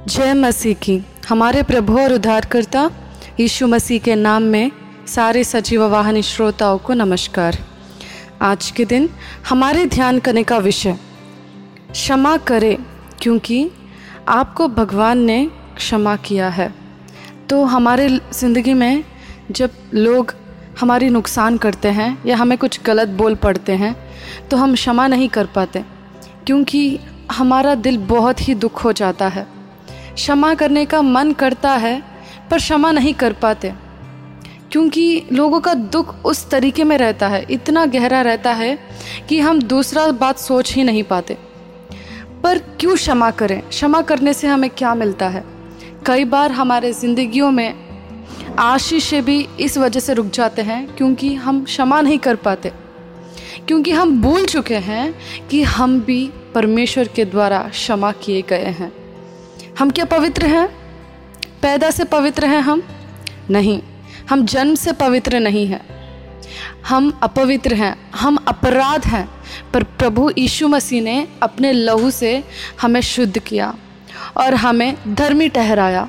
जय मसीह की। हमारे प्रभु और उद्धारकर्ता यीशु मसीह के नाम में सारे सजीव वाहन श्रोताओं को नमस्कार। आज के दिन हमारे ध्यान करने का विषय, क्षमा करें, क्योंकि आपको भगवान ने क्षमा किया है। तो हमारे ज़िंदगी में जब लोग हमारी नुकसान करते हैं या हमें कुछ गलत बोल पड़ते हैं तो हम क्षमा नहीं कर पाते, क्योंकि हमारा दिल बहुत ही दुख हो जाता है। क्षमा करने का मन करता है, पर क्षमा नहीं कर पाते। क्योंकि लोगों का दुख उस तरीके में रहता है, इतना गहरा रहता है कि हम दूसरा बात सोच ही नहीं पाते। पर क्यों क्षमा करें? क्षमा करने से हमें क्या मिलता है? कई बार हमारे ज़िंदगियों में आशीष भी इस वजह से रुक जाते हैं, क्योंकि हम क्षमा नहीं कर पाते। क्योंकि हम भूल चुके हैं कि हम भी परमेश्वर के द्वारा क्षमा किए गए हैं। हम क्या पवित्र हैं? पैदा से पवित्र हैं हम? नहीं, हम जन्म से पवित्र नहीं हैं। हम अपवित्र हैं, हम अपराध हैं, पर प्रभु यीशु मसीह ने अपने लहू से हमें शुद्ध किया और हमें धर्मी ठहराया,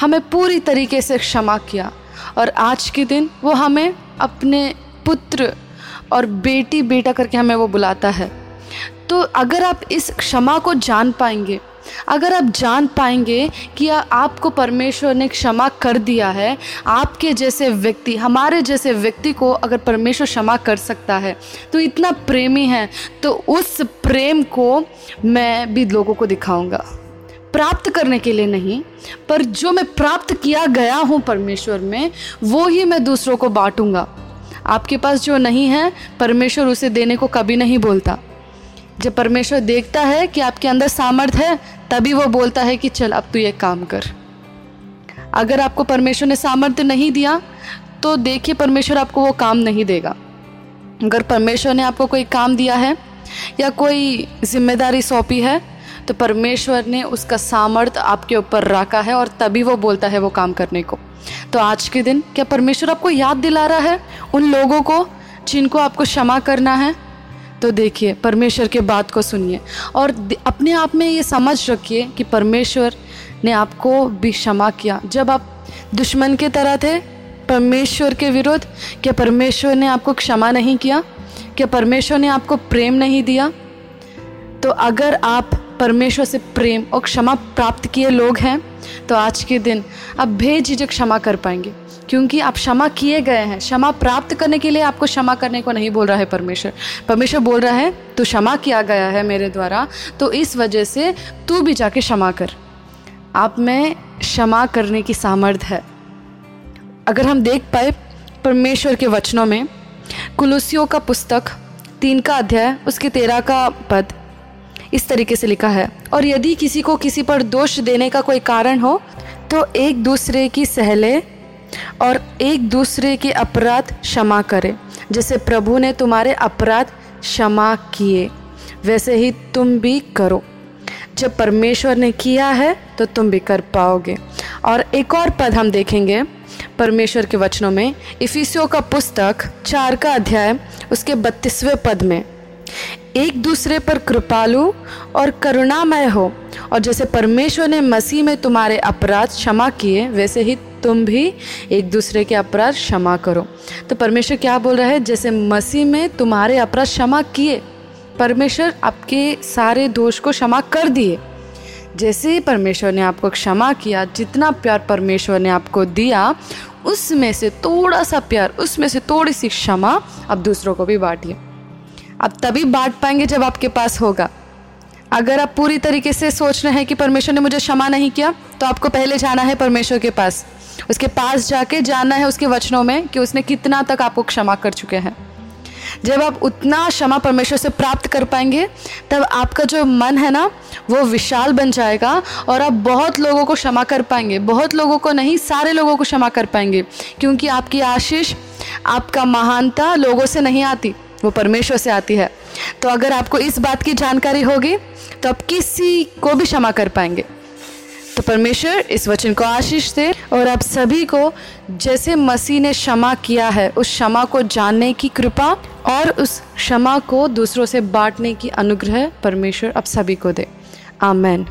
हमें पूरी तरीके से क्षमा किया और आज के दिन वो हमें अपने पुत्र और बेटी बेटा करके हमें वो बुलाता है। तो अगर आप इस क्षमा को जान पाएँगे अगर आप जान पाएँगे कि आपको परमेश्वर ने क्षमा कर दिया है, आपके जैसे व्यक्ति, हमारे जैसे व्यक्ति को अगर परमेश्वर क्षमा कर सकता है तो इतना प्रेमी है तो उस प्रेम को मैं भी लोगों को दिखाऊँगा। प्राप्त करने के लिए नहीं, पर जो मैं प्राप्त किया गया हूँ परमेश्वर में, वो ही मैं दूसरों को बांटूँगा। आपके पास जो नहीं है, परमेश्वर उसे देने को कभी नहीं बोलता। जब परमेश्वर देखता है कि आपके अंदर सामर्थ्य है तभी वो बोलता है कि चल, अब तू ये काम कर। अगर आपको परमेश्वर ने सामर्थ्य नहीं दिया तो देखिए परमेश्वर आपको वो काम नहीं देगा। अगर परमेश्वर ने आपको कोई काम दिया है, या कोई ज़िम्मेदारी सौंपी है तो परमेश्वर ने उसका सामर्थ्य आपके ऊपर रखा है और तभी वो बोलता है वो काम करने को। तो आज के दिन क्या परमेश्वर आपको याद दिला रहा है उन लोगों को जिनको आपको क्षमा करना है? तो देखिए, परमेश्वर के बात को सुनिए और अपने आप में ये समझ रखिए कि परमेश्वर ने आपको भी क्षमा किया। जब आप दुश्मन के तरह थे, परमेश्वर के विरुद्ध, क्या परमेश्वर ने आपको क्षमा नहीं किया? क्या परमेश्वर ने आपको प्रेम नहीं दिया? तो अगर आप परमेश्वर से प्रेम और क्षमा प्राप्त किए लोग हैं तो आज के दिन आप बेझिझक क्षमा कर पाएँगे। क्योंकि आप क्षमा किए गए हैं। क्षमा प्राप्त करने के लिए आपको क्षमा करने को नहीं बोल रहा है परमेश्वर। परमेश्वर बोल रहा है, तू क्षमा किया गया है मेरे द्वारा तो इस वजह से तू भी जाके क्षमा कर। आप में क्षमा करने की सामर्थ्य है। अगर हम देख पाए परमेश्वर के वचनों में, कुलुसियों का पुस्तक, तीन का अध्याय, उसके तेरह का पद, इस तरीके से लिखा है, और यदि किसी को किसी पर दोष देने का कोई कारण हो तो एक दूसरे की सहले और एक दूसरे के अपराध क्षमा करें, जैसे प्रभु ने तुम्हारे अपराध क्षमा किए, वैसे ही तुम भी करो। जब परमेश्वर ने किया है तो तुम भी कर पाओगे। और एक और पद हम देखेंगे परमेश्वर के वचनों में, इफिसियो का पुस्तक चार का अध्याय, उसके बत्तीसवें पद में, एक दूसरे पर कृपालु और करुणामय हो और जैसे परमेश्वर ने मसीह में तुम्हारे अपराध क्षमा किए, वैसे ही तुम भी एक दूसरे के अपराध क्षमा करो। तो परमेश्वर क्या बोल रहा है? जैसे मसीह में तुम्हारे अपराध क्षमा किए, परमेश्वर आपके सारे दोष को क्षमा कर दिए। जैसे ही परमेश्वर ने आपको क्षमा किया, जितना प्यार परमेश्वर ने आपको दिया, उसमें से थोड़ा सा प्यार, उसमें से थोड़ी सी क्षमा आप दूसरों को भी बांटिए। आप तभी बांट पाएँगे जब आपके पास होगा। अगर आप पूरी तरीके से सोच रहे हैं कि परमेश्वर ने मुझे क्षमा नहीं किया तो आपको पहले जाना है परमेश्वर के पास। उसके पास जाके जानना है उसके वचनों में कि उसने कितना तक आपको क्षमा कर चुके हैं। जब आप उतना क्षमा परमेश्वर से प्राप्त कर पाएँगे, तब आपका जो मन है ना, वो विशाल बन जाएगा और आप बहुत लोगों को क्षमा कर पाएँगे। बहुत लोगों को नहीं, सारे लोगों को क्षमा कर पाएँगे, क्योंकि आपकी आशीष, आपका महानता लोगों से नहीं आती, वो परमेश्वर से आती है। तो अगर आपको इस बात की जानकारी होगी तो आप किसी को भी क्षमा कर पाएँगे। तो परमेश्वर, इस वचन को आशीष दे और आप सभी को, जैसे मसीह ने क्षमा किया है, उस क्षमा को जानने की कृपा और उस क्षमा को दूसरों से बांटने की अनुग्रह परमेश्वर आप सभी को दे। आमेन।